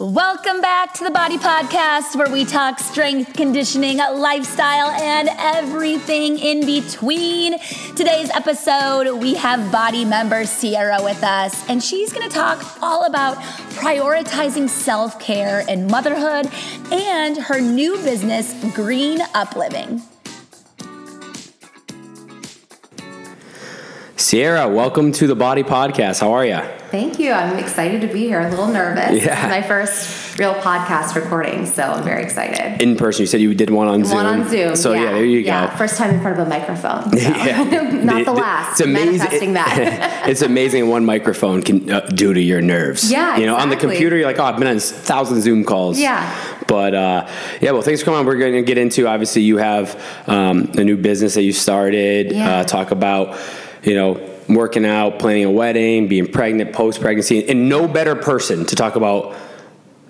Welcome back to the BODI Podcast, where we talk strength, conditioning, lifestyle, and everything in between. Today's episode, we have BODI member Ciara with us, and she's going to talk all about prioritizing self care and motherhood and her new business, Green Up Ciara, welcome to the BODI Podcast. How are you? Thank you. I'm excited to be here. A little nervous. Yeah. My first real podcast recording, so I'm very excited. In person, you said you did one on Zoom. One on Zoom. So yeah, there you yeah. go. First time in front of a microphone. So. Yeah. Not the last. It's amazing. Manifesting that. it's amazing one microphone can uh, do to your nerves. Yeah, You know, on the computer, you're like, oh, I've been on a thousand Zoom calls. Yeah. But uh, yeah, well, thanks for coming on. We're going to get into obviously you have um, a new business that you started. Yeah. Uh, talk about you know working out, planning a wedding, being pregnant, post pregnancy, and no better person to talk about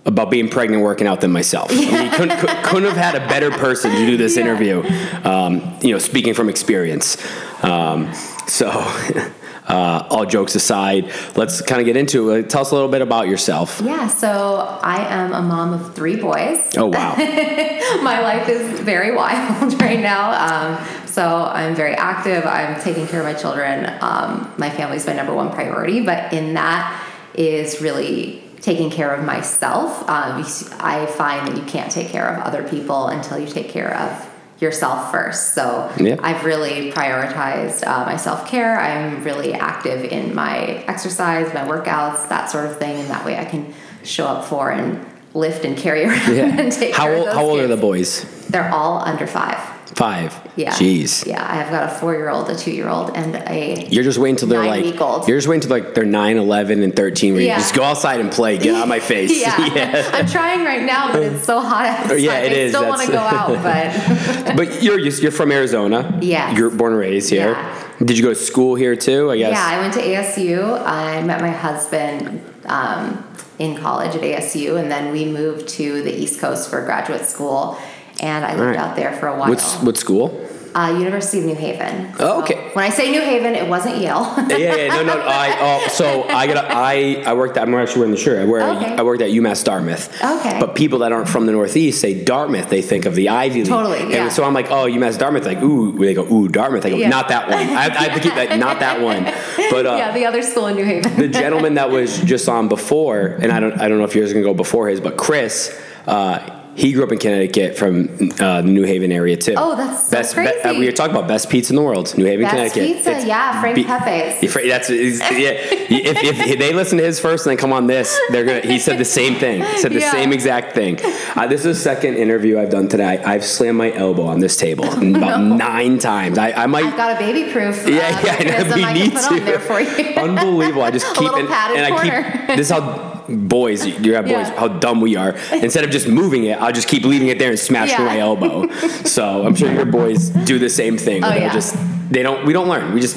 about being pregnant, working out than myself. I mean, couldn't, couldn't have had a better person to do this Yeah. interview. Um, you know, speaking from experience. Um, so. Uh, all jokes aside, let's kind of get into it. Tell us a little bit about yourself. Yeah, so I am a mom of three boys. Oh wow! my life is very wild right now. Um, so I'm very active. I'm taking care of my children. Um, my family's my number one priority, but in that is really taking care of myself. Um, I find that you can't take care of other people until you take care of yourself first. So Yeah. I've really prioritized uh, my self care. I'm really active in my exercise, my workouts, that sort of thing, and that way I can show up for and lift and carry around Yeah. and take How care old? of those How old are the boys? They're all under five. Five. Yeah. Jeez. Yeah, I've got a four-year-old, a two-year-old, and a You're just waiting till they're like. Nine-week-old. You're just waiting till like they're 9, 11, and 13, where Yeah. you just go outside and play. Get out of my face. yeah. I'm trying right now, but it's so hot outside. Yeah, it I is. still want to go out, but but you're you're from Arizona. Yes. You're born and raised here. Yeah. Did you go to school here too? I guess. yeah, I went to ASU. I met my husband um, in college at ASU, and then we moved to the East Coast for graduate school. And I lived Alright. out there for a while. What's what school? uh, University of New Haven. Oh, okay. So when I say New Haven, it wasn't Yale. yeah, yeah, no, no. I oh, so I got I I worked. At, I'm actually wearing the shirt. I wear. Okay. I worked at UMass Dartmouth. Okay. But people that aren't from the Northeast say Dartmouth. They think of the Ivy League. Totally, yeah. And so I'm like, oh, UMass Dartmouth. Like, ooh. They go, ooh, Dartmouth. I go, Yeah. not that one. I, I have to keep that. Not that one. But uh, yeah, the other school in New Haven. the gentleman that was just on before, and I don't, I don't know if yours is gonna go before his, but Chris, uh, he grew up in Connecticut from uh, the New Haven area too. Oh, that's so best. be- uh, crazy. we were talking about best pizza in the world, New Haven, Best Connecticut. pizza, It's- yeah, Frank be- Pepe's. That's yeah. If, if they listen to his first and then come on this, they're gonna. He said the same thing. Said the Yeah. same exact thing. Uh, this is the second interview I've done today. I've slammed my elbow on this table about nine times. I, I might. I've got a baby proof. Yeah, uh, yeah, I know, we I need to. on there for you. Unbelievable. I just keep and, and I keep this is how boys you have boys Yeah. how dumb we are. Instead of just moving it, I'll just keep leaving it there and smash Yeah. my elbow. so I'm sure your boys do the same thing. Oh, yeah. just they don't we don't learn. We just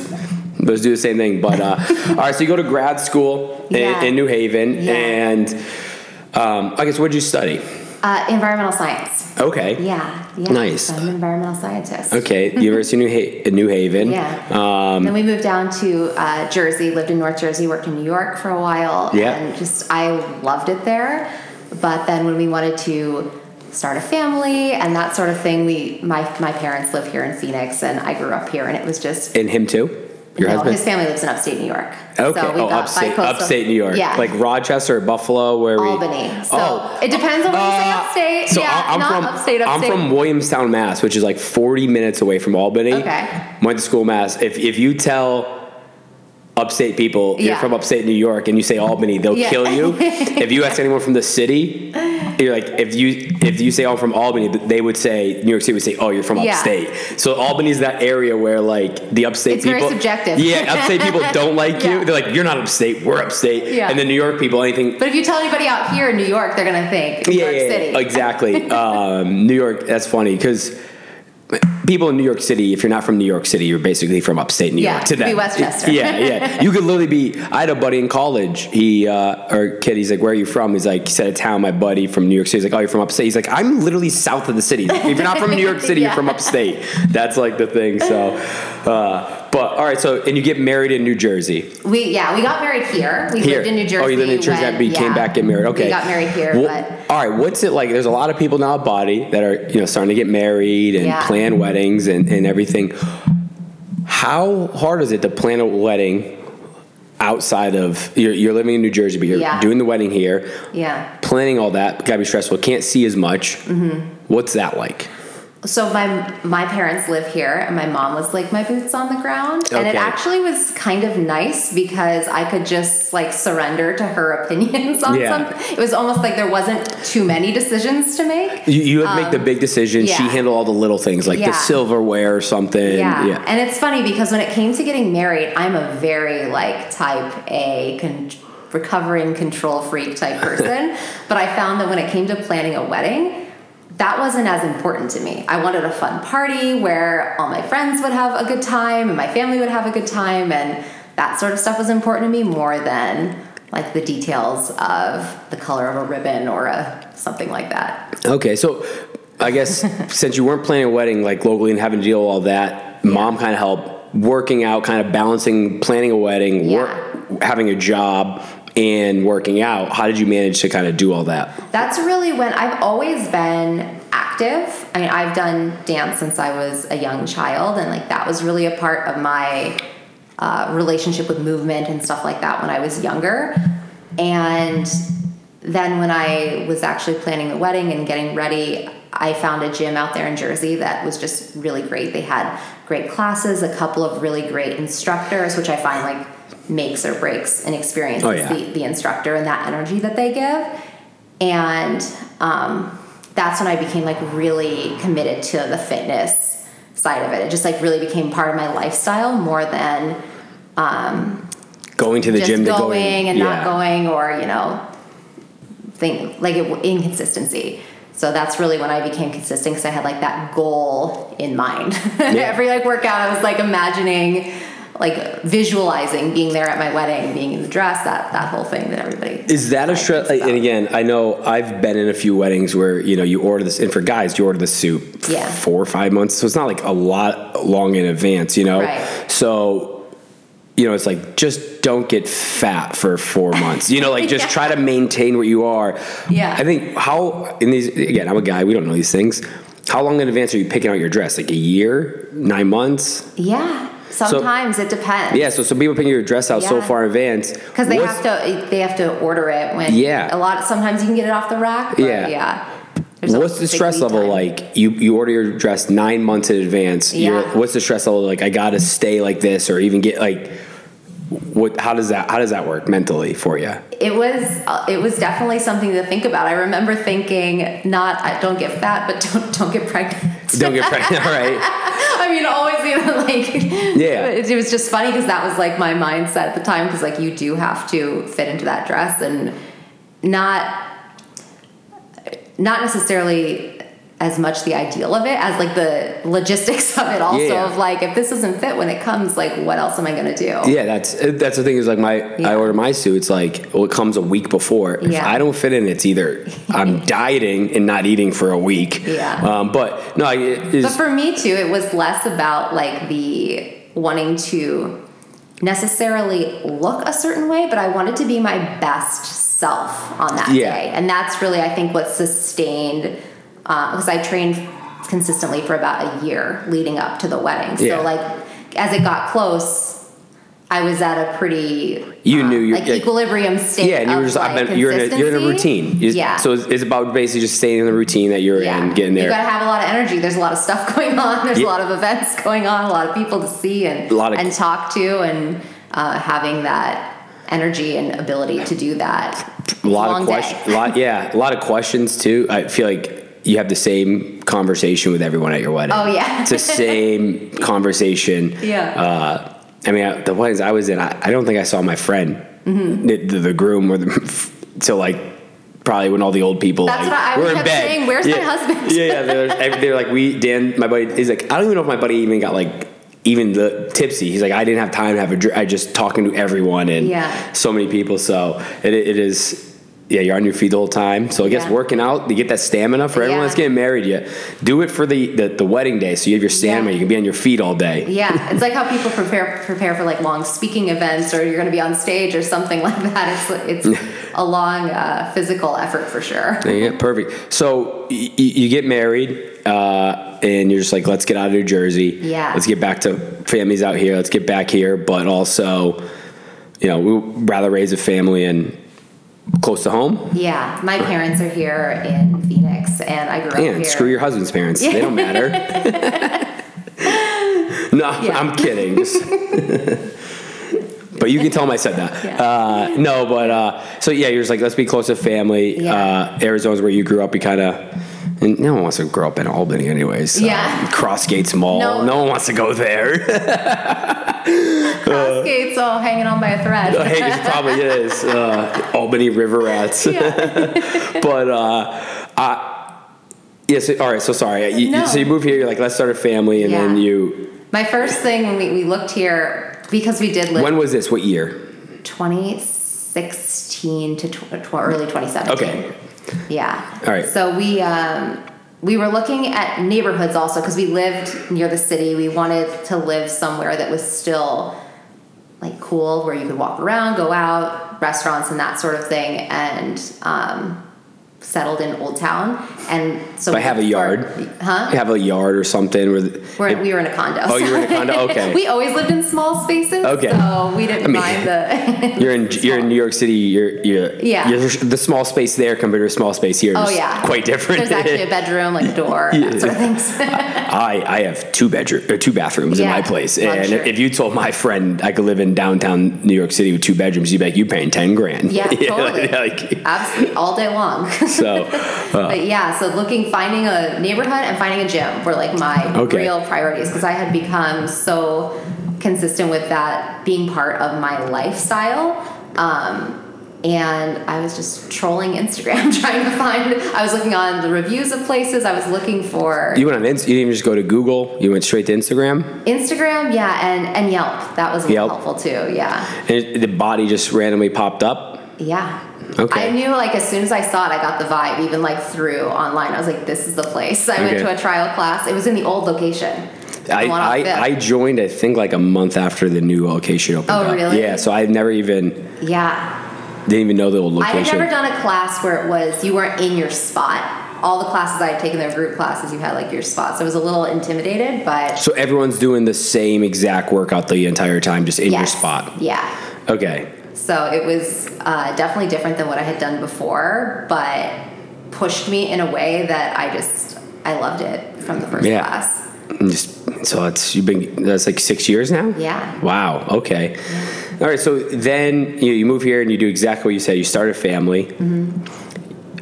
let's do the same thing. But uh, all right, so you go to grad school in, in New Haven and um, I guess what did you study? Uh, environmental science. Okay. Yeah, yeah. Nice. So I'm an environmental scientist. Okay, University of New, ha- New Haven. Yeah. Um, then we moved down to uh, Jersey, lived in North Jersey, worked in New York for a while, Yeah. and just I loved it there. But then when we wanted to start a family and that sort of thing, we my my parents live here in Phoenix, and I grew up here, and it was just and him too? Your no, husband? his family lives in upstate New York. Okay. So oh, upstate, upstate New York. Yeah. Like Rochester or Buffalo, where we. Albany. So Oh. it depends on when you say Uh, upstate. So yeah, I'm from upstate, upstate. I'm from Williamstown, Mass, which is like 40 minutes away from Albany. Okay. Went to school, Mass. If if you tell upstate people you're from upstate New York and you say Albany, they'll Yeah. kill you. if you ask anyone from the city, you're like if you if you say oh, I'm from Albany, they would say New York City would say oh you're from Yeah. upstate. So Albany's that area where like the upstate It's very people subjective. Yeah, upstate people don't like Yeah. you. They're like you're not upstate, we're upstate. Yeah. And then New York people anything But if you tell anybody out here in New York, they're gonna think New yeah, York yeah, City. exactly. um, New York. That's funny because people in New York City, if you're not from New York City, you're basically from upstate New Yeah, York. To could be them, Westchester. Yeah, yeah. You could literally be. I had a buddy in college. He uh, or kid. He's like, "Where are you from?" He's like, he said a town. My buddy from New York City. He's like, "Oh, you're from upstate." He's like, "I'm literally south of the city. If you're not from New York City, you're from upstate." That's like the thing. So, uh, but all right. So, and you get married in New Jersey. We yeah, we got married here. We Here. lived in New Jersey. Oh, you lived in New Jersey, when- but you came back, get married. Okay. We got married here, Well, but all right. What's it like? There's a lot of people now BODI that are you know starting to get married and Yeah. plan weddings and, and everything. How hard is it to plan a wedding outside of you're, you're living in New Jersey, but you're Yeah. doing the wedding here, yeah. planning all that gotta be stressful. Can't see as much. Mm-hmm. What's that like? So my my parents live here, and my mom was like my boots on the ground, and it actually was kind of nice because I could just like surrender to her opinions on Yeah. something. It was almost like there wasn't too many decisions to make. You, you make the big decisions. She Um, handled all the little things like Yeah. the silverware or something. Yeah. And it's funny because when it came to getting married, I'm a very like type A con- recovering control freak type person. but I found that when it came to planning a wedding, that wasn't as important to me. I wanted a fun party where all my friends would have a good time and my family would have a good time and that sort of stuff was important to me more than like the details of the color of a ribbon or a something like that. Okay, so I guess since you weren't planning a wedding like locally and having to deal with all that, mom kind of helped working out, kind of balancing planning a wedding, Yeah. work, having a job, and working out. How did you manage to kind of do all that? That's really when I've always been active. I mean, I've done dance since I was a young child, and like that was really a part of my uh, relationship with movement and stuff like that when I was younger. And then when I was actually planning the wedding and getting ready, I found a gym out there in Jersey that was just really great. They had great classes, a couple of really great instructors, which I find like makes or breaks an experience. Oh, yeah. the, the instructor and that energy that they give. And um, that's when I became like really committed to the fitness side of it. It just like really became part of my lifestyle more than Going to the gym going, going and yeah. not going or you know thing like it, inconsistency so that's really when i became consistent because i had like that goal in mind every like workout i was like imagining like visualizing being there at my wedding being in the dress that that whole thing that everybody Is that a stress? thinks And again, I know I've been in a few weddings where you know you order this, and for guys, you order the suit Yeah. four or five months, so it's not like a lot long in advance, you know. Right. So, you know, it's like just don't get fat for four months. You know, like just try to maintain what you are. Yeah. I think how in these again, I'm a guy. We don't know these things. How long in advance are you picking out your dress? Like a year, nine months? yeah sometimes it depends Yeah. So some people picking your dress out so far in advance because they What's- have to they have to order it when Yeah. a lot sometimes you can get it off the rack Yeah. yeah, There's What's the stress level time. like? You you order your dress nine months in advance. You're, Yeah. what's the stress level like? I gotta stay like this, or even get like, what? How does that how does that work mentally for you? it was uh, it was definitely something to think about. I remember thinking, not I don't get fat, but don't don't get pregnant. Don't get pregnant, all right? I mean, always you know like Yeah. It, it was just funny because that was like my mindset at the time because like you do have to fit into that dress and not not necessarily as much the ideal of it as like the logistics of it also Yeah. of like if this doesn't fit when it comes like what else am I gonna do? Yeah, that's that's the thing. Is like my I order my suits like well, it comes a week before. If Yeah. I don't fit in, it's either I'm dieting and not eating for a week. Yeah. Um, but no, But for me too, it was less about like the wanting to necessarily look a certain way, but I wanted to be my best self on that Yeah. day. And that's really, I think, what sustained, because I trained consistently for about a year leading up to the wedding. So, Yeah. like, as it got close, I was at a pretty You uh, knew your, like equilibrium state. yeah, and you were just like, been, you're in a, you're in a routine. You- yeah. So it's, it's about basically just staying in the routine that you're Yeah. in, getting there. You gotta have a lot of energy. There's a lot of stuff going on. There's Yeah. a lot of events going on. A lot of people to see and A lot of- and talk to, and uh, having that energy and ability to do that. a lot of questions. Lot, yeah, a lot of questions too. I feel like you have the same conversation with everyone at your wedding. Oh, yeah. it's the same conversation. Yeah. Uh, I mean, I, the weddings I was in, I, I don't think I saw my friend, Mm-hmm. the, the, the groom, or the till like probably when all the old people That's like, what I- I were in kept bed. saying, "Where's my husband?" Yeah, yeah. They're, they're like, we Dan, my buddy, he's like, I don't even know if my buddy even got like. Even the tipsy, he's like, I didn't have time to have a drink. I just talking to everyone and Yeah. so many people. So it, it is, yeah, you're on your feet the whole time. So I guess Yeah. working out, you get that stamina for everyone Yeah. that's getting married. You do it for the, the, the wedding day, so you have your stamina. Yeah. You can be on your feet all day. Yeah, it's like how people prepare prepare for like long speaking events, or you're going to be on stage or something like that. It's it's a long uh, physical effort for sure. Yeah, perfect. So y- y- you get married, uh, and you're just like, let's get out of New Jersey. Yeah. Let's get back to families out here. Let's get back here, but also, you know, we'd rather raise a family and close to home. Yeah, my parents are here in Phoenix, and I grew up And here. screw your husband's parents. They don't matter. no, Yeah. I'm kidding. Just- but you can tell him I said that. Yeah. Uh, no, but uh, so yeah, you're just like, let's be close to family. Yeah. Uh, Arizona's where you grew up. You kind of, and no one wants to grow up in Albany, anyways. So, Yeah. Crossgates Mall. No. No. one wants to go there. Skates all hanging on by a thread. hey, it probably is. Uh, Albany River Rats. but uh, I, yes. all right. So sorry. You, you- No. So you move here. You're like, let's start a family, and then you. My first thing when we, we looked here because we did live When was this? What year? 2016 to tw- tw- early 2017. Okay. Yeah. All right. So we um, we were looking at neighborhoods also because we lived near the city. We wanted to live somewhere that was still like cool, where you could walk around, go out, restaurants, and that sort of thing, and um, settled in Old Town. And so But we- have a yard? huh? Have a yard or something where. the- We're, we were in a condo. Oh, you were in a condo? Okay. we always lived in small spaces. Okay. So we didn't I mean, mind the. You're in you're in New York City. You're you're Yeah. You're, the small space there compared to a small space here. Oh is yeah, quite different. There's actually a bedroom, like a door, and that sort of things. I I have two bedroom or two bathrooms in my place, and luxury. if you told my friend I could live in downtown New York City with two bedrooms, you'd be like, you paying ten grand? Yeah, totally. like, Absolutely, all day long. So uh, but yeah, so looking, finding a neighborhood and finding a gym were like my Okay. real priorities because I had become so consistent with that being part of my lifestyle. Um, and I was just trolling Instagram trying to find. I was looking on the reviews of places. I was looking for you went on. Inst- you didn't even just go to Google. You went straight to Instagram, Instagram, yeah, and and Yelp. That was Yelp. helpful too. Yeah, and the BODI just randomly popped up. yeah. Okay. I knew like as soon as I saw it, I got the vibe. Even like through online, I was like, "This is the place." I went to a trial class. It was in the old location. I, I, I joined I think like a month after the new location opened Oh, up. really? Yeah, so I've never even yeah, didn't even know the old location. I had location. never done a class where it was you weren't in your spot. All the classes I had taken, their group classes, you had like your spot. So I was a little intimidated, but so everyone's doing the same exact workout the entire time, just in your yes. spot. Yeah. Okay. So it was uh, definitely different than what I had done before, but pushed me in a way that I just I loved it from the first Yeah. class. Just so it's you've been that's like six years now. Yeah. Wow. Okay. All right. So then you, you move here and you do exactly what you said. You start a family.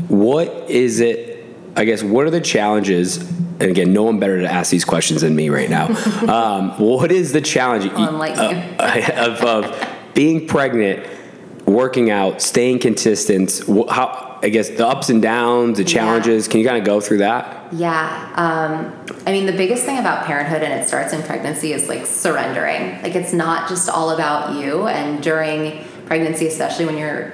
What is it? I guess what are the challenges? And again, no one better to ask these questions than me right now. um, what is the challenge Unlike you. uh, of, of being pregnant, working out, staying consistent, how I guess the ups and downs, the challenges. Can you kind of go through that? Yeah. Um, I mean, the biggest thing about parenthood, and it starts in pregnancy, is like surrendering. Like, it's not just all about you. And during pregnancy, especially when you're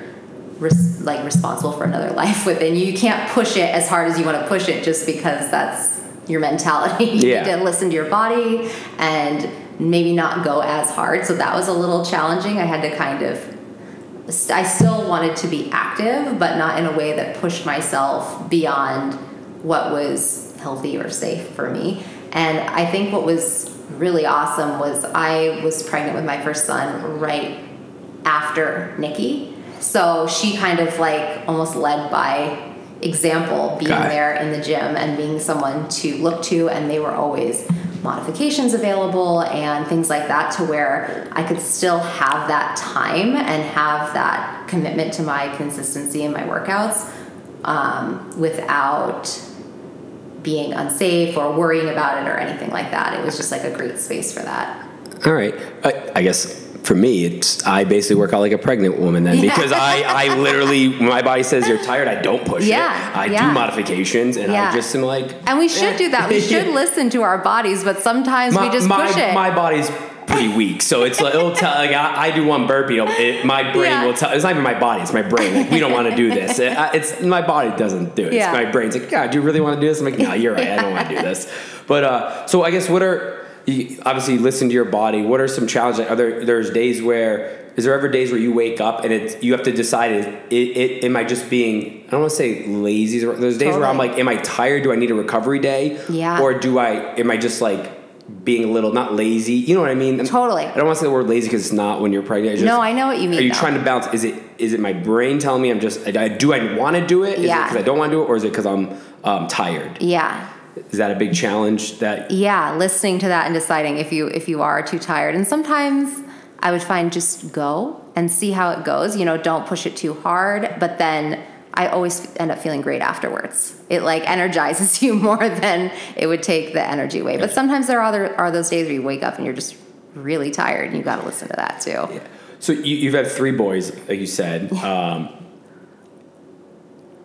res- like responsible for another life within you, you can't push it as hard as you want to push it just because that's your mentality. you Yeah. need to listen to your body and maybe not go as hard. So that was a little challenging. I had to kind of I still wanted to be active, but not in a way that pushed myself beyond what was healthy or safe for me. And I think what was really awesome was I was pregnant with my first son right after Nikki. So she kind of like almost led by example being there in the gym and being someone to look to and they were always modifications available and things like that to where I could still have that time and have that commitment to my consistency in my workouts um, without being unsafe or worrying about it or anything like that. It was just like a great space for that. All right. I, I guess for me, it's I basically work out like a pregnant woman then Yeah. because I, I literally when my body says you're tired, I don't push Yeah, it. I yeah. do modifications and Yeah. I just am like And we should do that. We should listen to our bodies, but sometimes my, we just my, push it. my body's pretty weak. So it's like it'll tell like I, I do one burpee, it'll- my brain Yeah. will tell. It's not even my body; it's my brain. Like we don't want to do this. It- I- it's my body doesn't do it. Yeah. It's my brain's like, God, do you really want to do this? I'm like, No, you're right. I don't want to do this. But uh, so I guess what are you, obviously listen to your body. What are some challenges? Are there there's days where is there ever days where you wake up and it's you have to decide it, it, it am I just being I don't want to say lazy. There's days where I'm like, am I tired? Do I need a recovery day? Yeah. Or do I am I just like being a little not lazy? You know what I mean? Totally. I don't want to say the word lazy because it's not when you're pregnant. Just, No, I know what you mean, Are you though. trying to balance? Is it is it my brain telling me I'm just I, do I want to do it? Is it Yeah. because I don't want to do it, or is it because I'm um, tired? Yeah. Is that a big challenge? That yeah listening to that and deciding if you if you are too tired and sometimes i would find just go and see how it goes you know don't push it too hard but then i always end up feeling great afterwards it like energizes you more than it would take the energy away but sometimes there are other are those days where you wake up and you're just really tired and you got to listen to that too yeah. so you, you've had three boys, like you said. Um,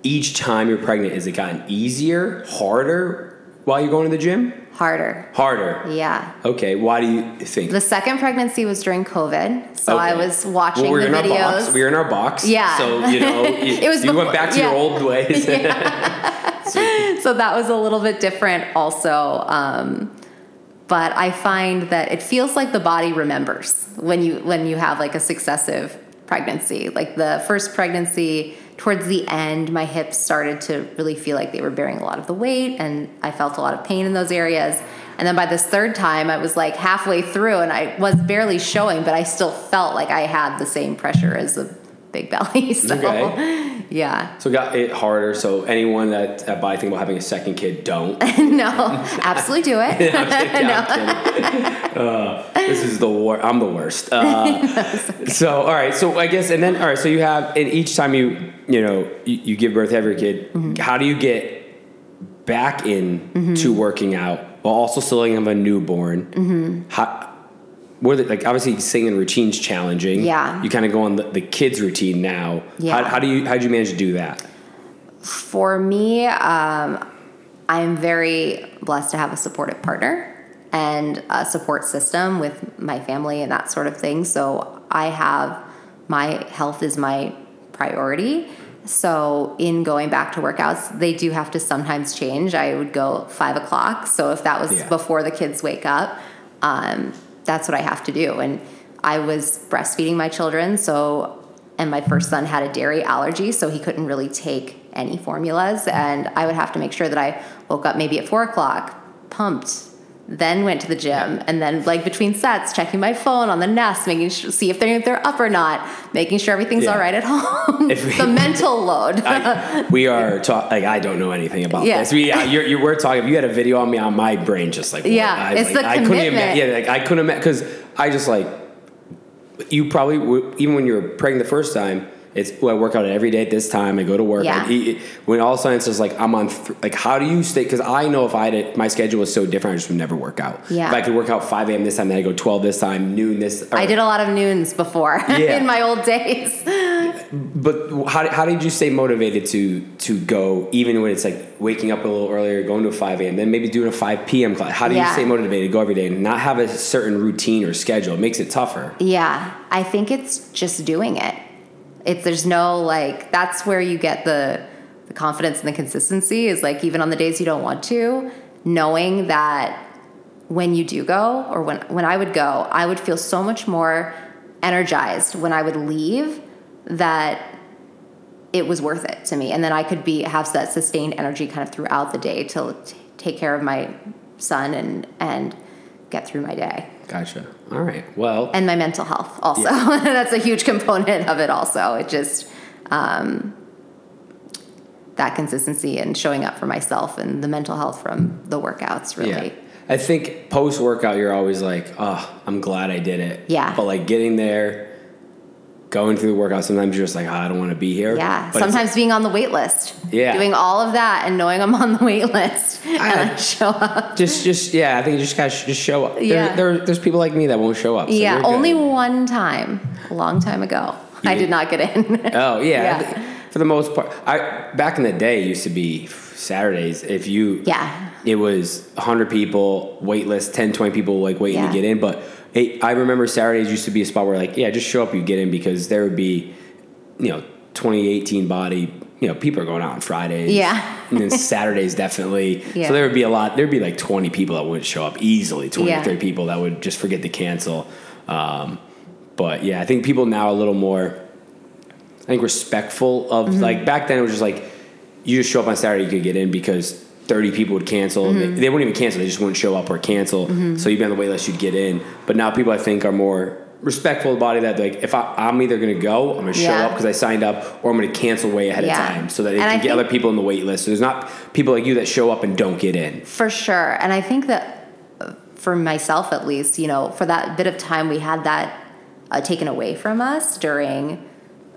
each time you're pregnant, has it gotten easier, harder while you're going to the gym? harder Harder. yeah Okay. Why do you think? the second pregnancy was during covid so i was watching well, we were the in videos our box. We were in our box. Yeah. So you know, you, It was you went back to yeah. your old ways. so that was a little bit different also um, but i find that it feels like the body remembers when you when you have like a successive pregnancy like the first pregnancy towards the end my hips started to really feel like they were bearing a lot of the weight and i felt a lot of pain in those areas and then by this third time i was like halfway through and i was barely showing but i still felt like i had the same pressure as the big belly so Okay. Yeah So it got it harder. So anyone that that BODI think about having a second kid, don't. no absolutely do it I'm. Uh, this is the war. I'm the worst. Uh, so all right. So I guess and then all right. So you have and each time you you know you, you give birth to every kid, Mm-hmm. how do you get back in to working out while also still having a newborn? Mm-hmm. How, what are the, like obviously singing routine's challenging. Yeah. You kind of go on the, the kids routine now. Yeah. How, how do you how do you manage to do that? For me, um, I'm very blessed to have a supportive partner and a support system with my family and that sort of thing. So I have my health is my priority. So in going back to workouts, they do have to sometimes change. I would go five o'clock. So if that was Yeah. before the kids wake up, um, that's what I have to do. And I was breastfeeding my children, so and my first son had a dairy allergy, so he couldn't really take any formulas. And I would have to make sure that I woke up maybe at four o'clock, pumped, then went to the gym, and then like between sets, checking my phone on the Nest, making sure see if they're if they're up or not, making sure everything's Yeah. all right at home. We- the mental load. I, we are talk like I don't know anything about Yeah. this. We uh, you're, you we're talking. If you had a video on me on my brain, just like? Yeah, I, it's like, the I couldn't even. commitment. Yeah, like I couldn't imagine because I just like you probably even when you were pregnant the first time. It's well, I work out every day at this time. I go to work. Yeah. Eat, when all of a sudden it's just like I'm on. Th- like, how do you stay? Because I know if I had it, my schedule was so different, I just would never work out. Yeah. If I could work out 5 a.m. this time, then I go 12 this time, noon this. or- I did a lot of noons before Yeah. in my old days. But how, how did you stay motivated to to go even when it's like waking up a little earlier, going to a five a.m., then maybe doing a five p.m. class? How do you stay motivated to go every day and not have a certain routine or schedule? It makes it tougher. Yeah, I think it's just doing it. It's there's no like that's where you get the the confidence and the consistency is like even on the days you don't want to, knowing that when you do go or when when I would go, I would feel so much more energized when I would leave that it was worth it to me. And then I could be have that sustained energy kind of throughout the day to t- take care of my son and and get through my day Gotcha. All right. Well, and my mental health also that's a huge component of it also it just um, that consistency and showing up for myself and the mental health from the workouts really yeah. I think post workout, you're always like, oh, I'm glad I did it. Yeah. But like getting there, going through the workout, sometimes you're just like, oh, I don't want to be here. yeah But sometimes being on the wait list Yeah. doing all of that and knowing i'm on the wait list and I- i show up just, just yeah, I think you just gotta sh- just show up. Yeah. There, there's people like me that won't show up. so yeah only one time a long time ago i You- did not get in Oh yeah. Yeah. For the most part, I back in the day it used to be Saturdays. If you Yeah. it was 100 people wait list, 10, 20 people like waiting Yeah. to get in. But it, I remember Saturdays used to be a spot where like, yeah, just show up, you get in because there would be, you know, 2018 BODI. You know, people are going out on Fridays. Yeah. and then Saturdays definitely. Yeah. So there would be a lot. There'd be like 20 people that wouldn't show up easily. 20 Yeah. 30 people that would just forget to cancel. Um, but yeah, I think people now are a little more. I think respectful of Mm-hmm. like back then it was just like you just show up on Saturday you could get in because 30 people would cancel. Mm-hmm. they, they wouldn't even cancel they just wouldn't show up or cancel. So you'd be on the wait list you'd get in. But now people I think are more respectful of the BODI that like if I, I'm either gonna go I'm gonna show up because I signed up or I'm gonna cancel way ahead Yeah. of time so that they And can I get other people in the wait list. So there's not people like you that show up and don't get in. For sure. And I think that uh, for myself at least, you know, for that bit of time we had that uh, taken away from us during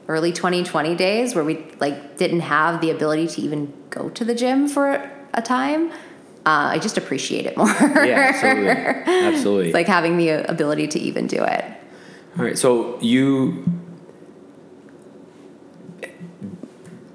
early 2020 days where we like didn't have the ability to even go to the gym for a time. Uh, I just appreciate it more. yeah absolutely absolutely It's like having the ability to even do it. All right, so you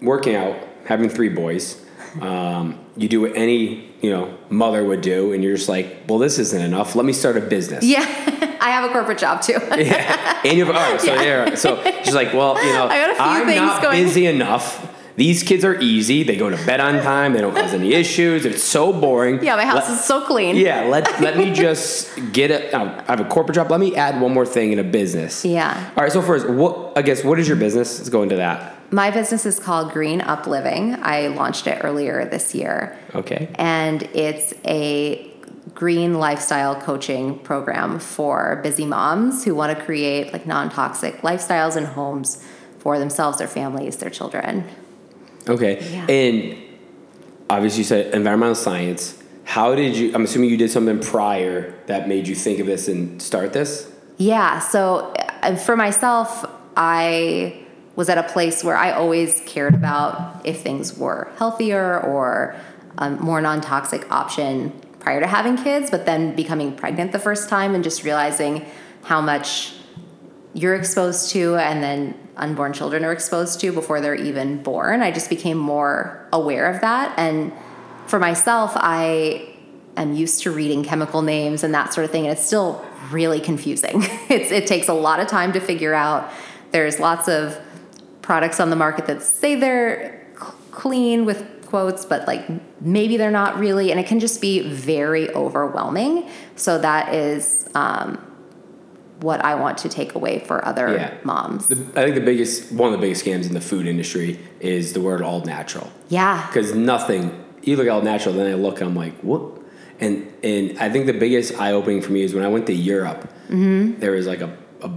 working out, having three boys, um, you do what any you know mother would do, and you're just like, well, this isn't enough. Let me start a business. Yeah, I have a corporate job too. Yeah. and you have all right, so yeah. so she's like, well, you know, I got a few am things not going- busy enough. These kids are easy. They go to bed on time. They don't cause any issues. It's so boring. yeah, my house Let- is so clean. Yeah, let let me just get a. I have a corporate job. Let me add one more thing in a business. Yeah. All right. So first, what I guess what is your business? Let's go into that. My business is called Green Up Living. I launched it earlier this year. Okay. and it's a green lifestyle coaching program for busy moms who want to create like non-toxic lifestyles and homes for themselves their families their children Okay. Yeah. And obviously, you said environmental science. How did you? I'm assuming you did something prior that made you think of this and start this. yeah so for myself i was at a place where i always cared about if things were healthier or a more non-toxic option prior to having kids but then becoming pregnant the first time and just realizing how much you're exposed to and then unborn children are exposed to before they're even born. I just became more aware of that. And for myself, I am used to reading chemical names and that sort of thing. And it's still really confusing. It's, it takes a lot of time to figure out. There's lots of products on the market that say they're clean with quotes, but like maybe they're not really. And it can just be very overwhelming. So that is, um, what I want to take away for other Yeah. moms. The, I think the biggest one of the biggest scams in the food industry is the word all natural. yeah. because nothing you look at all natural then i look and i'm like what and and i think the biggest eye-opening for me is when i went to europe Mm-hmm. there was like a, a,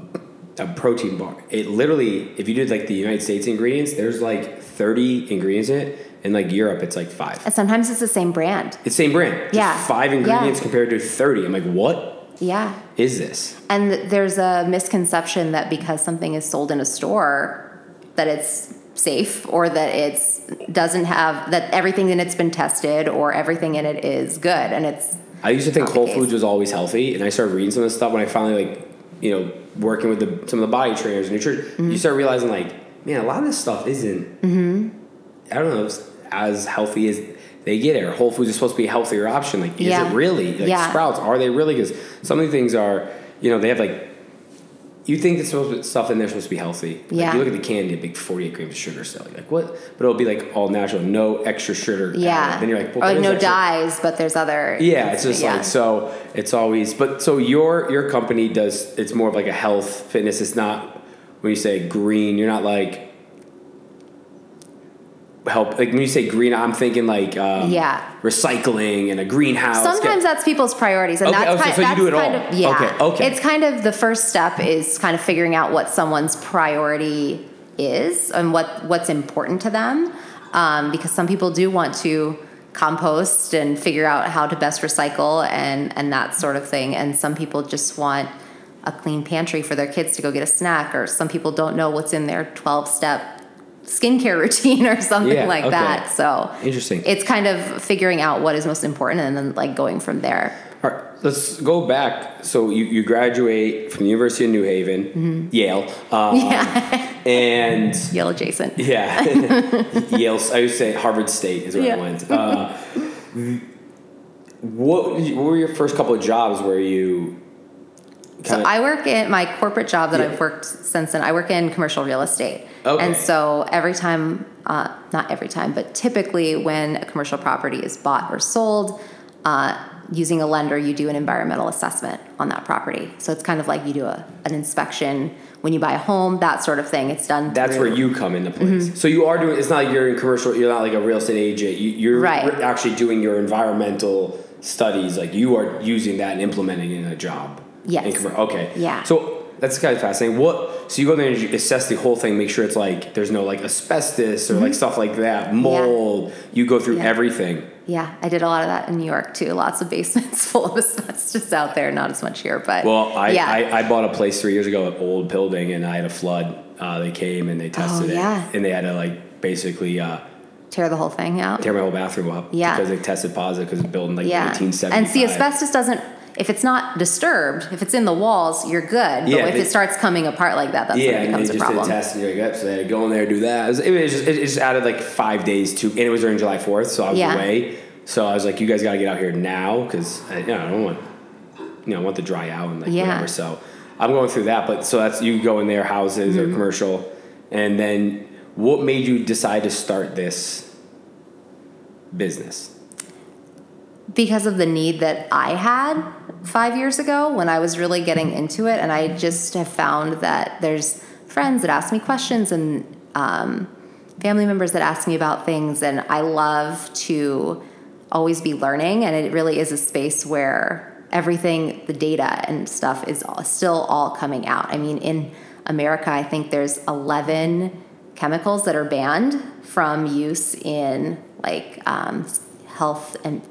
a protein bar it literally if you did like the united states ingredients there's like 30 ingredients in it in like europe it's like five And sometimes it's the same brand. it's the same brand Yeah. five ingredients Yeah. compared to 30 i'm like what Yeah. is this And there's a misconception that because something is sold in a store that it's safe or that it's doesn't have that everything in it's been tested or everything in it is good and it's I used to think Whole. Foods was always healthy, and I started reading some of this stuff when I finally like, you know, working with the, some of the BODI trainers and nutrition. Mm-hmm. You start realizing like, man, a lot of this stuff isn't. Mm-hmm. I don't know, as healthy as they get it. Or Whole Foods is supposed to be a healthier option. Like, is Yeah. it really? Like Yeah. Sprouts, are they really? Because some of the things are, you know, they have like. You think it's supposed to, stuff in there supposed to be healthy? Like, Yeah. you look at the candy, a big forty-eight grams of sugar still. You're like what? But it'll be like all natural, no extra sugar. yeah. Then you're like, well, oh, or like no extra- dyes, but there's other yeah, it's just yeah. like so. It's always, but so your your company does. It's more of like a health fitness. It's not when you say green. You're not like help. Like when you say green, I'm thinking like um, Yeah. recycling and a greenhouse. Sometimes that's people's priorities, and Okay, that's oh, so- kind, so you that's do it kind all. of yeah. Okay, okay. It's kind of the first step is kind of figuring out what someone's priority is and what what's important to them, um, because some people do want to compost and figure out how to best recycle and and that sort of thing, and some people just want a clean pantry for their kids to go get a snack, or some people don't know what's in their twelve step skincare routine or something Yeah, like okay. that. So Interesting. it's kind of figuring out what is most important and then like going from there. All right, let's go back. So you, you graduate from the University of New Haven, Yale, um, Mm-hmm. Yeah. and Yale adjacent. Yeah, Yale. I would say Harvard State is where Yeah. I went. Uh, what, what were your first couple of jobs where you So I work in my corporate job that Yeah. I've worked since then. I work in commercial real estate, Okay. and so every time, uh, not every time, but typically when a commercial property is bought or sold, uh, using a lender, you do an environmental assessment on that property. So it's kind of like you do a, an inspection when you buy a home, that sort of thing. It's done. That's through- where you come into place. So you are doing. It's not like you're in commercial. You're not like a real estate agent. You, you're Right. actually doing your environmental studies. Like you are using that and implementing it in a job. Yes. Okay. Yeah. So that's kind of fascinating. What? So you go there and you assess the whole thing. Make sure it's like there's no like asbestos or like stuff like that. Mold. Yeah. You go through Mm-hmm. Yeah. everything. Yeah, I did a lot of that in New York too. Lots of basements full of asbestos out there. Not as much here, but Well, I, yeah. I, I bought a place three years ago, an old building, and I had a flood. Uh, they came and they tested Oh, yeah. it, and they had to like basically uh, tear the whole thing out. tear my whole bathroom up Yeah. because they tested positive because it's built in like yeah, 1975. and see, asbestos doesn't. If it's not disturbed, if it's in the walls, you're good. But Yeah, if they- it starts coming apart like that, that's Yeah, when it becomes just a problem. did a test, and you're like, yep. So they had to go in there, do that. It, was, it, was just, it just added like five days to, and it was during July 4th, so I was Yeah. away. So I was like, you guys got to get out here now because you know, I don't want, you know, I want to dry out and like Yeah. whatever. So I'm going through that, but so that's you go in their houses Mm-hmm. or commercial, and then what made you decide to start this business? Because of the need that I had five years ago when I was really getting into it. And I just have found that there's friends that ask me questions and um, family members that ask me about things. And I love to always be learning. And it really is a space where everything, the data and stuff, is still all coming out. I mean, in America, I think there's 11 chemicals that are banned from use in like um, health and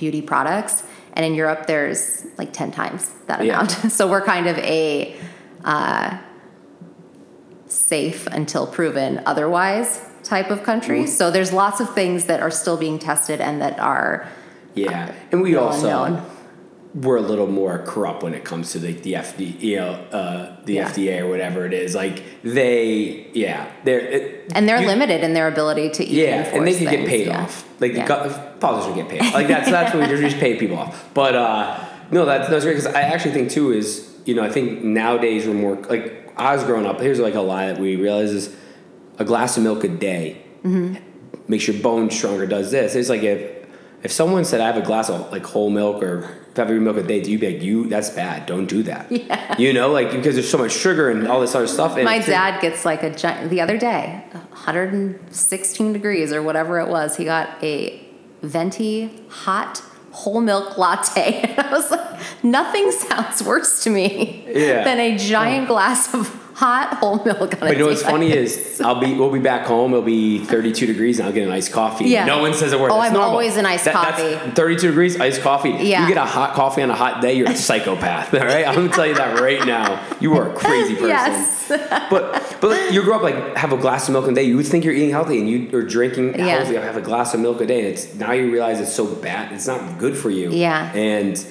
beauty products. And in Europe, there's like 10 times that Yeah. amount. so we're kind of a uh, safe until proven otherwise type of country. So there's lots of things that are still being tested and that are Yeah, and we also known. we're a little more corrupt when it comes to like the FD, you know, uh, the Yeah. FDA or whatever it is. Like they, yeah, they're it, and they're you- limited in their ability to even Yeah, and they can get paid yeah. off. Like Yeah. Politicians get paid. Like that's that's what we just pay people off. But uh, no, that's that's great because I actually think too is you know I think nowadays we're more like I was growing up. Here's like a lie that we realize is a glass of milk a day Mm-hmm. makes your bones stronger. Does this? It's like if if someone said I have a glass of like whole milk or heavy milk a day, do you be like you? That's bad. Don't do that. Yeah. You know, like because there's so much sugar and all this other stuff. in My it, too. dad gets like a giant, the other day, 116 degrees or whatever it was. He got a venti hot whole milk latte. And I was like, nothing sounds worse to me Yeah. than a giant oh. glass of hot whole milk on But you know what's funny is I'll be we'll be back home. It'll be 32 degrees and I'll get an iced coffee. Yeah. No one says a word. Oh, That's I'm normal. always an iced That- coffee. That's 32 degrees, iced coffee. Yeah. You get a hot coffee on a hot day, you're a psychopath. All right, I'm gonna tell you that right now. You are a crazy person. Yes. But but you grow up like have a glass of milk a day. You would think you're eating healthy and you are drinking Yeah. healthy. Have a glass of milk a day, and it's now you realize it's so bad. It's not good for you. Yeah. And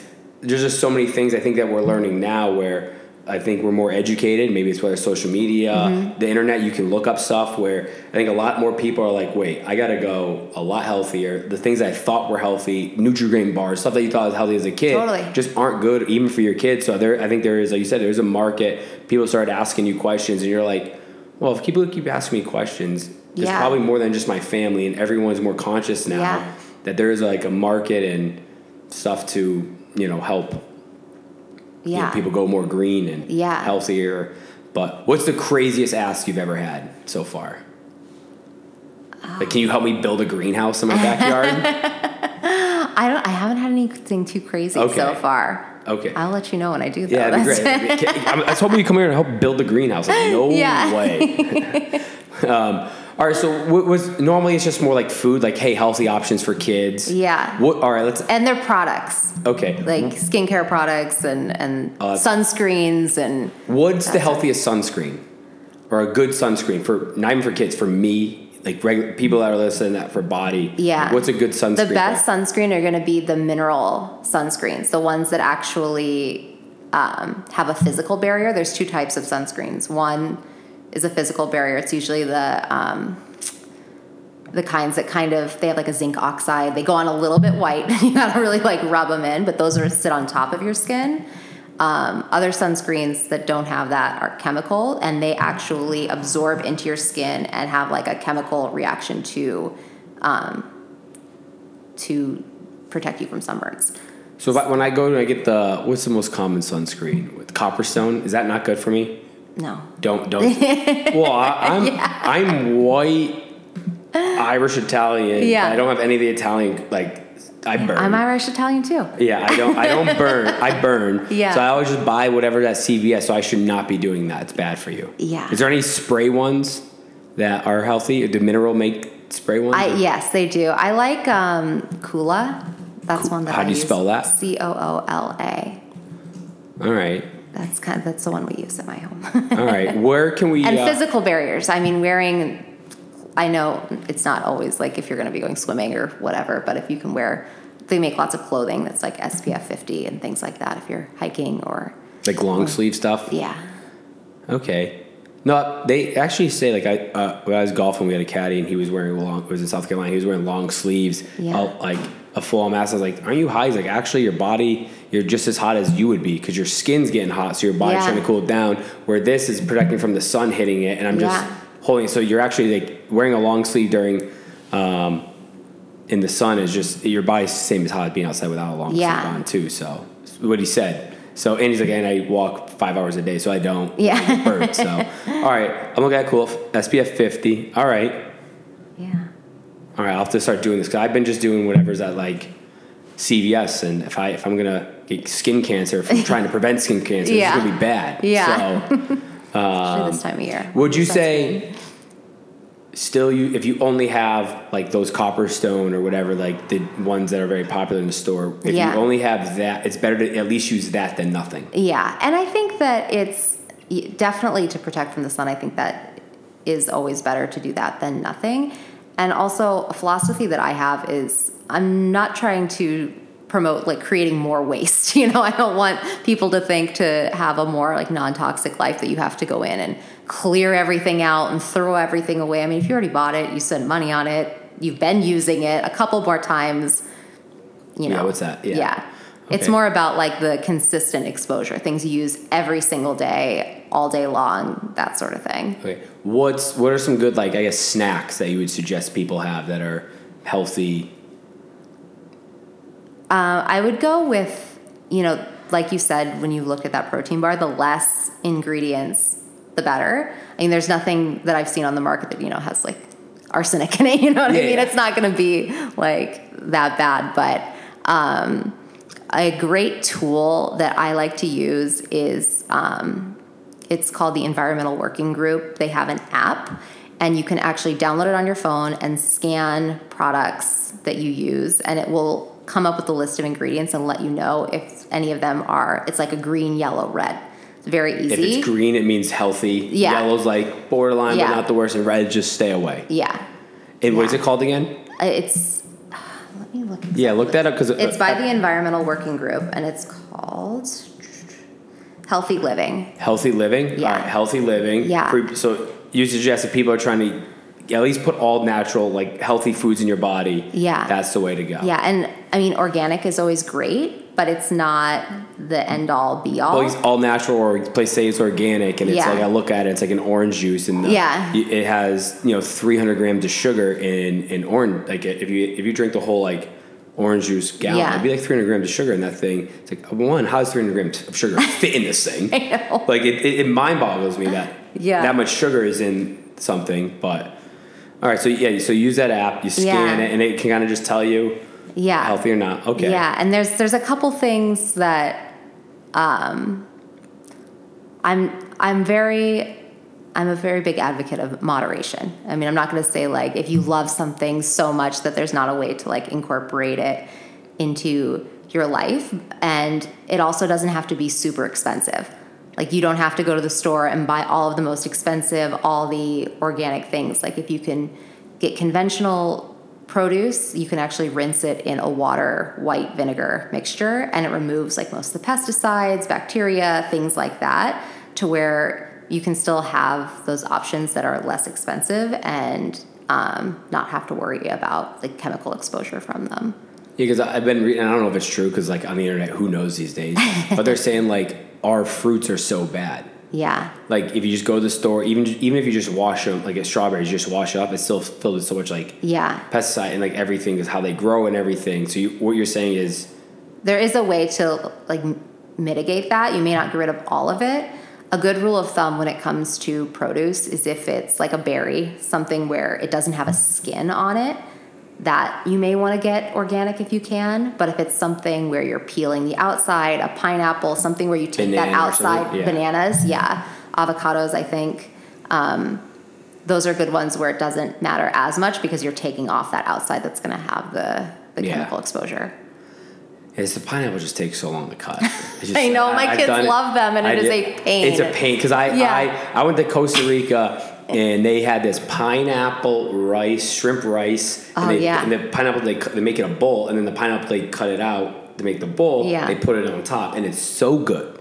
there's just so many things I think that we're learning now where I think we're more educated. Maybe it's whether social media, Mm-hmm. the internet, you can look up stuff where I think a lot more people are like, wait, I gotta go a lot healthier. The things I thought were healthy, Nutri-Grain bars, stuff that you thought was healthy as a kid, Totally. just aren't good even for your kids. So there, I think there is, like you said, there's a market. People start asking you questions, and you're like, well, if people keep asking me questions, there's Yeah. probably more than just my family, and everyone's more conscious now Yeah. that there is like a market and stuff to you know help you know, Yeah. people go more green and Yeah. healthier. But what's the craziest ask you've ever had so far? Like, can you help me build a greenhouse in my backyard? I don't. I haven't had anything too crazy Okay. so far. Okay. I'll let you know when I do. Though. yeah, that'd be great. I was hoping you come here and help build the greenhouse. Like, no Yeah. way. um, all right, so what was normally it's just more like food, like hey, healthy options for kids. Yeah. What? All right, let's. and their products, Okay. like skincare products and and Uh, sunscreens and What's the healthiest sunscreen, or a good sunscreen for not even for kids, for me, like regular people that are listening that for BODI. Yeah. What's a good sunscreen? the for- best sunscreen are going to be the mineral sunscreens, the ones that actually um, have a physical barrier. There's two types of sunscreens. One is a physical barrier. It's usually the um, the kinds that kind of they have like a zinc oxide. They go on a little bit white. you got to really like rub them in, but those are sit on top of your skin. Um, other sunscreens that don't have that are chemical, and they actually absorb into your skin and have like a chemical reaction to um, to protect you from sunburns. So I, when I go and I get the what's the most common sunscreen with Coppertone, is that not good for me? No. Don't don't. well, I, I'm I'm white, Irish Italian. Yeah. I don't have any of the Italian like. I burn. I'm Irish Italian too. yeah, I don't. I don't burn. I burn. Yeah. So I always just buy whatever that CVS. So I should not be doing that. It's bad for you. Yeah. Is there any spray ones that are healthy? Do Mineral make spray ones? I yes, they do. I like um, Coola. That's one that how I do you use. spell that? C O O L A. All right. That's kind of that's the one we use at my home. All right. Where can we? and uh, physical barriers. I mean, wearing. I know it's not always like if you're going to be going swimming or whatever, but if you can wear, they make lots of clothing that's like SPF 50 and things like that. If you're hiking or like long sleeve stuff. yeah, Okay. No, they actually say like I uh, when I was golfing, we had a caddy and he was wearing long. It was in South Carolina. He was wearing long sleeves, Yeah. uh, like a full mask. I was like, "Aren't you high?" He's like, "Actually, your body, you're just as hot as you would be because your skin's getting hot, so your body's Yeah. trying to Coola it down. Where this is protecting from the sun hitting it, and I'm just Yeah. holding. it. So you're actually like wearing a long sleeve during." Um, in the sun is just your body's the same as hot as being outside without a long Yeah. sleeve on too. So what he said. So and he's like, and I walk five hours a day, so I don't Yeah. get. So all right, I'm gonna at cool SPF 50. All right, yeah, all right. I'll have to start doing this because I've been just doing whatever's at like CVS, and if I if I'm gonna get skin cancer, from trying to prevent skin cancer, Yeah. it's gonna be bad. Yeah. So especially this time of year. Um, would you Sunscreen. say? Still, you if you only have like those Coppertone or whatever, like the ones that are very popular in the store. If Yeah. you only have that, it's better to at least use that than nothing. Yeah, and I think that it's definitely to protect from the sun. I think that is always better to do that than nothing. And also, a philosophy that I have is I'm not trying to promote like creating more waste. You know, I don't want people to think to have a more like non-toxic life that you have to go in and clear everything out and throw everything away. I mean, if you already bought it, you spent money on it, you've been using it a couple more times, you know. Yeah, what's that? Yeah. It's Okay. more about like the consistent exposure, things you use every single day, all day long, that sort of thing. Okay. What's what are some good like I guess snacks that you would suggest people have that are healthy? Uh, I would go with, you know, like you said, when you looked at that protein bar, the less ingredients, the better. I mean, there's nothing that I've seen on the market that, you know, has like arsenic in it. You know what Yeah, I mean? yeah. It's not going to be like that bad. But um, a great tool that I like to use is um, it's called the Environmental Working Group. They have an app, and you can actually download it on your phone and scan products that you use, and it will come up with a list of ingredients and let you know if any of them are. It's like a green, yellow, red. It's very easy. If it's green, it means healthy. Yeah. Yellow's like borderline, Yeah. but not the worst. And red, just stay away. yeah, And what is Yeah. it called again? Uh, it's. Let me look. Yeah, look that up because It's by the Environmental Working Group, and it's called Healthy Living. healthy living. Yeah. Right, healthy living. Yeah. So you suggest if people are trying to at least put all natural, like healthy foods in your body. Yeah. That's the way to go. Yeah, and I mean, organic is always great, but it's not the end all be all. Well, it's all natural, or they say it's organic, and it's Yeah. like I look at it, it's like an orange juice, and the, Yeah. it has you know 300 grams of sugar in in orange. Like if you if you drink the whole like orange juice gallon, Yeah. it'd be like 300 grams of sugar in that thing. It's like one, how does 300 grams of sugar fit in this thing? Like it, it, it mind boggles me that Yeah. that much sugar is in something. But all right, so yeah, so use that app, you scan Yeah. it, and it can kind of just tell you yeah. healthy or not. Okay. Yeah, and there's there's a couple things that um, I'm I'm very I'm a very big advocate of moderation. I mean, I'm not going to say like if you love something so much that there's not a way to like incorporate it into your life, and it also doesn't have to be super expensive. Like you don't have to go to the store and buy all of the most expensive, all the organic things. Like if you can get conventional produce, you can actually rinse it in a water white vinegar mixture and it removes like most of the pesticides, bacteria, things like that to where you can still have those options that are less expensive and um, not have to worry about the chemical exposure from them. Yeah, because I've been reading. I don't know if it's true because like on the internet, who knows these days? but they're saying like our fruits are so bad. Yeah. Like if you just go to the store, even even if you just wash them, like a strawberry, you just wash it up, it's still filled with so much like Yeah. pesticide and like everything is how they grow and everything. So you, what you're saying is, there is a way to like mitigate that. You may not get rid of all of it. A good rule of thumb when it comes to produce is if it's like a berry, something where it doesn't have a skin on it, that you may want to get organic if you can. But if it's something where you're peeling the outside, a pineapple, something where you take that Banana or outside, yeah. bananas, yeah, avocados, I think. Um, those are good ones where it doesn't matter as much because you're taking off that outside that's going to have the, the Yeah. chemical exposure. It's the pineapple just takes so long to cut. Just- I know, my I've kids done it. love them, and it I is did- a pain. It's a pain because I, Yeah. I I went to Costa Rica and they had this pineapple rice, shrimp rice. And Oh, they, yeah. And the pineapple they they make it a bowl, and then the pineapple they cut it out to make the bowl. Yeah. They put it on top, and it's so good.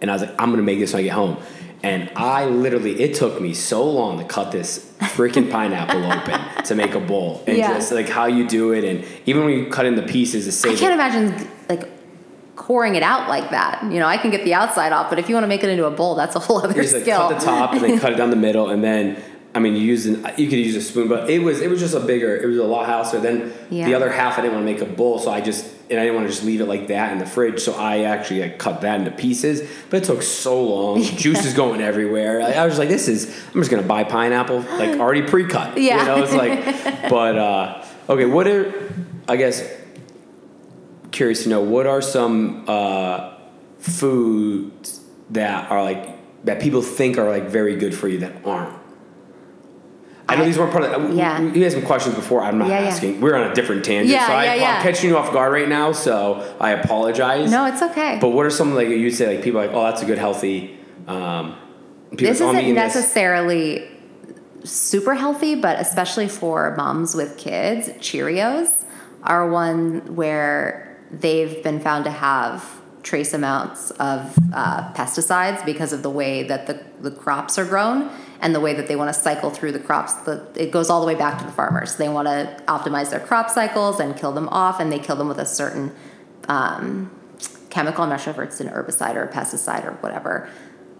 And I was like, I'm gonna make this when I get home. And I literally, it took me so long to cut this freaking pineapple open to make a bowl, and Yeah. just like how you do it, and even when you cut in the pieces to I can't imagine coring it out like that. You know, I can get the outside off, but if you want to make it into a bowl, that's a whole other You just like skill. cut the top and then cut it down the middle, and then I mean you use an, you could use a spoon, but it was it was just a bigger it was a lot houser. Then Yeah. the other half I didn't want to make a bowl, so I just and I didn't want to just leave it like that in the fridge, so I actually like cut that into pieces. But it took so long, juice is going everywhere. I, I was like, this is I'm just gonna buy pineapple like already pre-cut. Yeah. you know it's like, but uh, okay, what are I guess curious to know what are some uh, foods that are like that people think are like very good for you that aren't. I know I- these weren't part of. Yeah. You had some questions before. I'm not Yeah, yeah. asking. We're on a different tangent, Yeah, so I, yeah, yeah. I'm catching you off guard right now. So I apologize. no, it's okay. But what are some like you'd say like people are like oh that's a good healthy. Um, people this like, "Oh, isn't eating this." necessarily super healthy, but especially for moms with kids, Cheerios are one where they've been found to have trace amounts of uh, pesticides because of the way that the, the crops are grown and the way that they want to cycle through the crops. The, it goes all the way back to the farmers. They want to optimize their crop cycles and kill them off, and they kill them with a certain um, chemical. I'm not sure if it's an herbicide or a pesticide or whatever.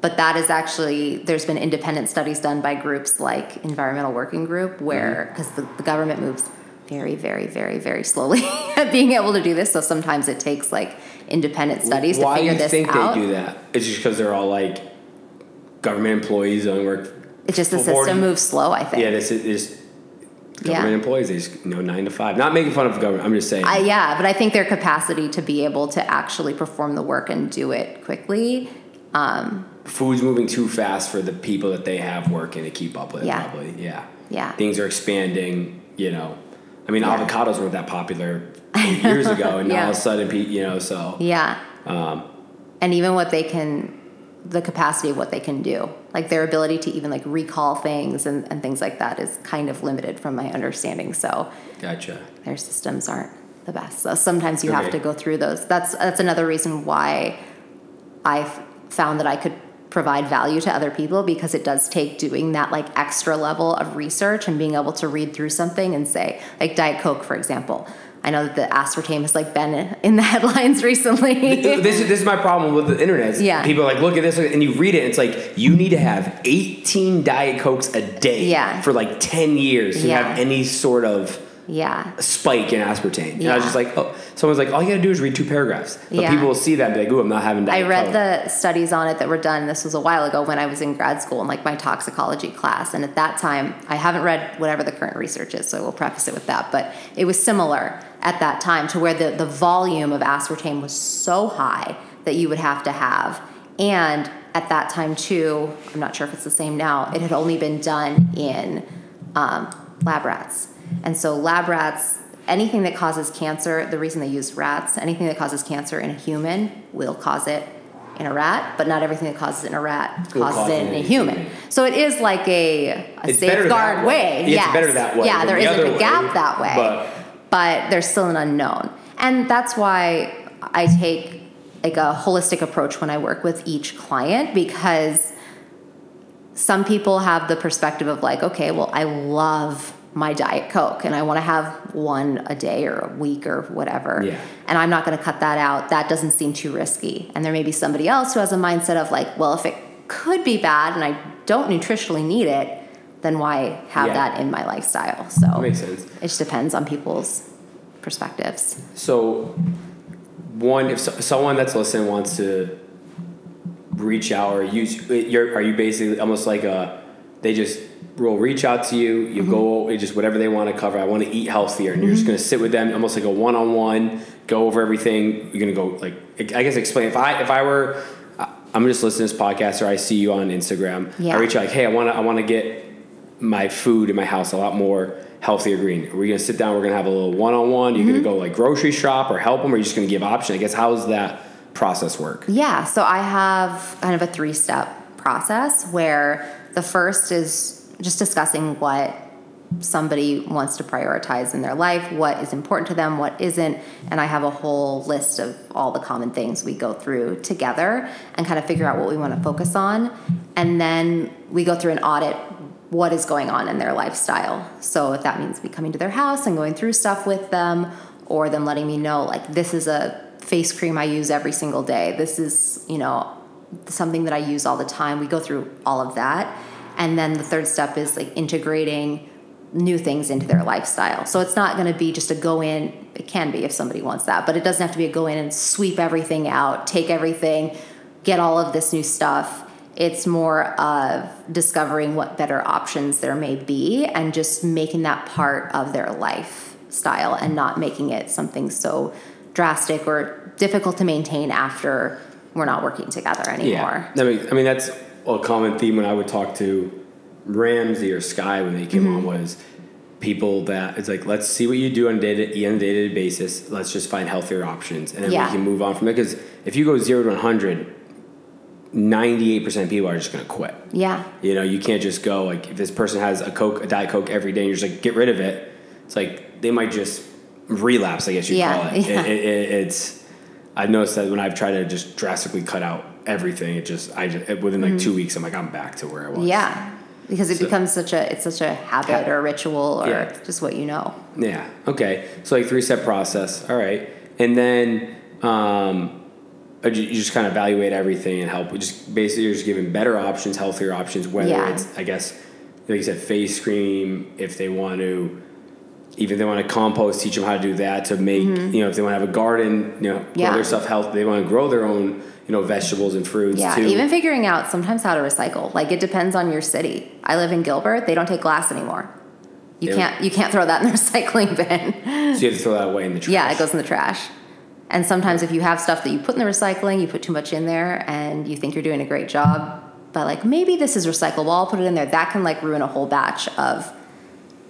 But that is actually, there's been independent studies done by groups like Environmental Working Group, where, Mm-hmm. because the, the government moves very, very, very, very slowly at being able to do this. So sometimes it takes like independent studies Why to figure this out. Why do you think out. they do that? It's just because they're all like government employees only work. It's just the for 40 system moves slow, I think. Yeah, this is, is Yeah. government employees. They just you know nine to five. Not making fun of government. I'm just saying. I, yeah, but I think their capacity to be able to actually perform the work and do it quickly. Um, food's moving too fast for the people that they have working to keep up with. it, Yeah. Probably. Yeah. Yeah. Things are expanding. You know. I mean, Yeah. avocados weren't that popular years ago, and now Yeah. all of a sudden, you know, so. yeah. Um, and even what they can the capacity of what they can do like their ability to even like recall things and, and things like that is kind of limited from my understanding so gotcha. their systems aren't the best so sometimes you have to go through those that's that's another reason why i've found that i could provide value to other people because it does take doing that like extra level of research and being able to read through something and say like diet coke for example i know that the aspartame has like been in the headlines recently this, is, this is my problem with the internet. Yeah. People are like, look at this, and you read it, and it's like, you need to have 18 Diet Cokes a day Yeah. for like 10 years to Yeah. have any sort of yeah spike in aspartame. And I was Yeah. just like, oh, someone's like, all you gotta do is read two paragraphs. But Yeah. people will see that and be like, ooh, I'm not having I Diet read Coke. the studies on it that were done. This was a while ago when I was in grad school in like my toxicology class. And at that time, I haven't read whatever the current research is, so I will preface it with that. But it was similar at that time to where the, the volume of aspartame was so high that you would have to have. And at that time, too, I'm not sure if it's the same now, it had only been done in um, lab rats. And so, lab rats, anything that causes cancer, the reason they use rats, anything that causes cancer in a human will cause it in a rat, but not everything that causes it in a rat causes cause it in a human. So, it is like a, a safeguard that way. Yeah, yes. It's better that way. Yeah, there the isn't a way, gap that way But but there's still an unknown. And that's why I take like a holistic approach when I work with each client because some people have the perspective of like, okay, well, I love my diet coke and I want to have one a day or a week or whatever. Yeah. And I'm not going to cut that out. That doesn't seem too risky. And there may be somebody else who has a mindset of like, well, if it could be bad and I don't nutritionally need it, then why have Yeah. that in my lifestyle? So Makes sense. it just depends on people's perspectives. So, one, if so, someone that's listening wants to reach out or use, uh, you're, are you basically almost like a, they just will reach out to you, you go, mm-hmm. just whatever they want to cover. I want to eat healthier. And you're just mm-hmm. going to sit with them almost like a one on one, go over everything. You're going to go, like, I guess explain. If I, if I were, I'm just listening to this podcast or I see you on Instagram, Yeah. I reach out like, hey, I want to, I want to get my food in my house a lot more healthier green. We're gonna sit down. We're gonna have a little one on one. You're gonna mm-hmm. go like grocery shop or help them, or you're just gonna give option. I guess how does that process work? Yeah, so I have kind of a three step process where the first is just discussing what somebody wants to prioritize in their life, what is important to them, what isn't. And I have a whole list of all the common things we go through together and kind of figure out what we want to focus on. And then we go through an audit what is going on in their lifestyle. So if that means me coming to their house and going through stuff with them, or them letting me know, like, this is a face cream I use every single day. This is, you know, something that I use all the time. We go through all of that. And then the third step is like integrating new things into their lifestyle. So it's not going to be just a go in, it can be if somebody wants that, but it doesn't have to be a go in and sweep everything out, take everything, get all of this new stuff. It's more of discovering what better options there may be and just making that part of their lifestyle and not making it something so drastic or difficult to maintain after we're not working together anymore. I mean, I mean that's a common theme when I would talk to Ramsey or Sky when they came Mm-hmm. on was people that it's like let's see what you do on a day to on a day to day basis. Let's just find healthier options, and then Yeah. we can move on from it. Because if you go zero to one hundred, ninety eight percent of people are just going to quit. Yeah. You know, you can't just go like if this person has a Coke, a Diet Coke every day, and you're just like get rid of it. It's like they might just relapse. I guess you Yeah, call it. yeah. It, it, it. It's I've noticed that when I've tried to just drastically cut out everything, it just I just, within like two weeks, I'm like I'm back to where I was. Mm-hmm. Yeah. Because it So- becomes such a it's such a habit Ha- or a ritual or Yeah. just what you know. Yeah. Okay. So like three step process. All right. And then um, you just kind of evaluate everything and help. Just basically, you're just giving better options, healthier options. Whether Yeah. it's, I guess, like you said, face cream. If they want to, even if they want to compost, teach them how to do that. To make, you know, if they want to have a garden, you know, grow Mm-hmm. Yeah. their stuff healthy. They want to grow their own, you know, vegetables and fruits Yeah, too. even figuring out sometimes how to recycle. Like it depends on your city. I live in Gilbert. They don't take glass anymore. You Yeah. can't you can't throw that in the recycling bin. so you have to throw that away in the trash. yeah, it goes in the trash. And sometimes if you have stuff that you put in the recycling, you put too much in there and you think you're doing a great job, but like maybe this is recyclable, I'll put it in there. That can like ruin a whole batch of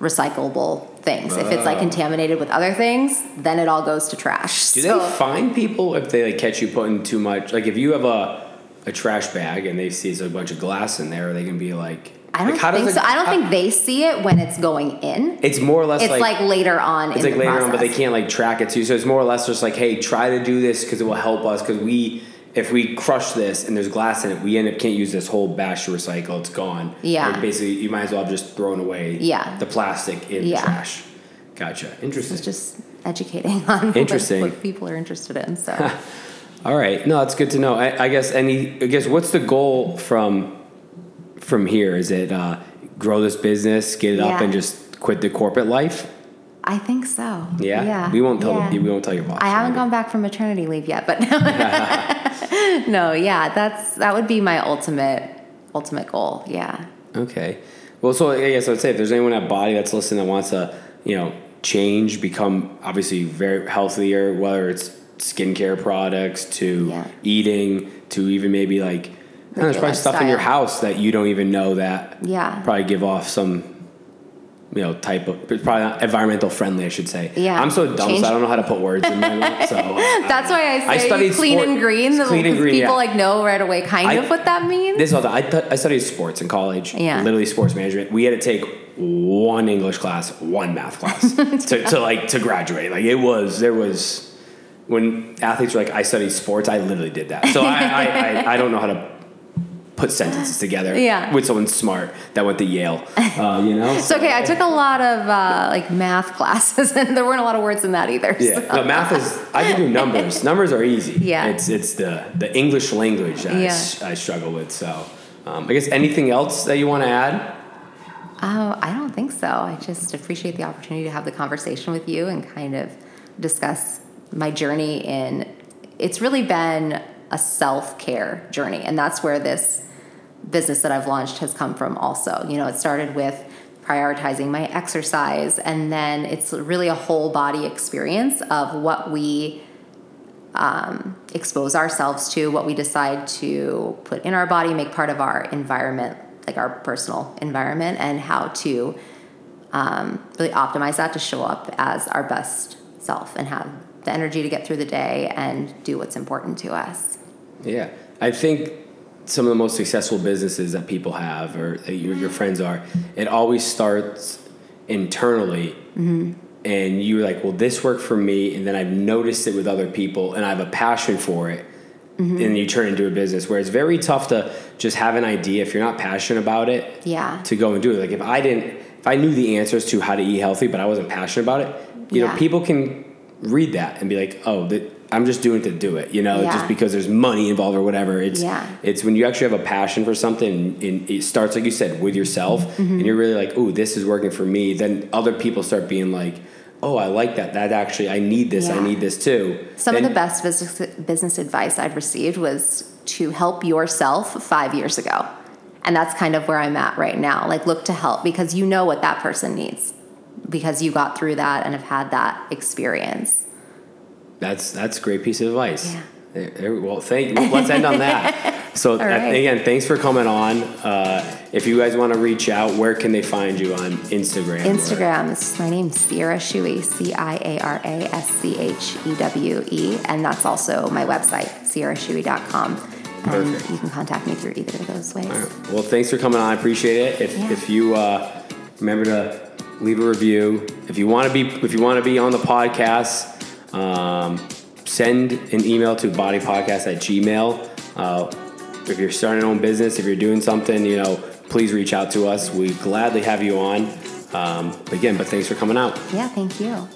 recyclable things. If it's like contaminated with other things, then it all goes to trash. Do so they fine people if they like catch you putting too much? Like if you have a a trash bag and they see a bunch of glass in there, they can be like. I don't like, think it- so. I don't how- think they see it when it's going in. It's more or less It's like, like, later on. it's like later process. on, but they can't like track it too. So it's more or less just like, hey, try to do this because it will help us. Because we, if we crush this and there's glass in it, we end up can't use this whole batch to recycle. It's gone. Yeah. Like, basically, you might as well have just thrown away. Yeah. The plastic in Yeah. the trash. Gotcha. Interesting. It's just educating on Interesting. what people are interested in. So All right. No, it's good to know. I, I guess any. I guess what's the goal from from here? Is it uh, grow this business, get it up, and just quit the corporate life? I think so. Yeah. Yeah. We won't tell. yeah. The, we won't tell your boss. I haven't gone back from maternity leave yet, but no, yeah, that's that would be my ultimate ultimate goal. Yeah. Okay. Well, so I guess I'd say if there's anyone at BODI that's listening that wants to, you know, change, become obviously very healthier, whether it's skincare products to Yeah. eating to even maybe like, know, there's probably stuff in your house that you don't even know that Yeah. probably give off some, you know, type of, it's probably not environmental friendly, I should say. Yeah. I'm so dumb, Change- so I don't know how to put words in my mouth. So uh, That's why I say I studied clean sport- and green. The clean and green, people yeah. like know right away kind I- of what that means. This is all that I, th- I studied sports in college. Yeah. Literally sports management. We had to take one English class, one math class to, to like to graduate. Like it was there was when athletes were like, I studied sports. I literally did that. So I I, I, I don't know how to put sentences together Yeah. with someone smart that went to Yale. Uh, you know, It's okay. I took a lot of uh, like math classes, and there weren't a lot of words in that either. Yeah, so. no, math is. I can do numbers. numbers are easy. Yeah. it's it's the the English language that I Yeah. s- I, struggle with. So, um, I guess anything else that you want to add? Oh, I don't think so. I just appreciate the opportunity to have the conversation with you and kind of discuss my journey in. It's really been a self care journey, and that's where this business that I've launched has come from. Also, you know, it started with prioritizing my exercise, and then it's really a whole body experience of what we um, expose ourselves to, what we decide to put in our body, make part of our environment, like our personal environment, and how to um, really optimize that to show up as our best self and have the energy to get through the day and do what's important to us. Yeah, I think some of the most successful businesses that people have or that your, your friends are, it always starts internally. Mm-hmm. And you're like, well, this worked for me, and then I've noticed it with other people, and I have a passion for it. Mm-hmm. And you turn into a business where it's very tough to just have an idea if you're not passionate about it. Yeah. To go and do it. Like if I didn't, if I knew the answers to how to eat healthy, but I wasn't passionate about it, you know, people can read that and be like, oh, that, I'm just doing it to do it. You know, Yeah. just because there's money involved or whatever. It's Yeah. it's when you actually have a passion for something and it starts like you said with yourself Mm-hmm. and you're really like, "Ooh, this is working for me." Then other people start being like, "Oh, I like that. That actually I need this. I need this too." Some of the best business, business advice I've received was to help yourself five years ago. And that's kind of where I'm at right now. Like, look to help because you know what that person needs because you got through that and have had that experience. That's that's a great piece of advice. Yeah. There- there- well, thank. Let's end on that. So right. again, thanks for coming on. Uh, if you guys want to reach out, where can they find you on Instagram? Instagram my name, is Ciara Schewe, C I A R A S C H E W E. And that's also my website. And Perfect. you can contact me through either of those ways. Well, thanks for coming on. I appreciate it. If, Yeah. if you uh, remember to leave a review, if you want to be if you want to be on the podcast, um, send an email to bodipodcast at gmail. Uh, if you're starting your own business, if you're doing something, you know, please reach out to us. We gladly have you on. Um, again, but thanks for coming out. Yeah, thank you.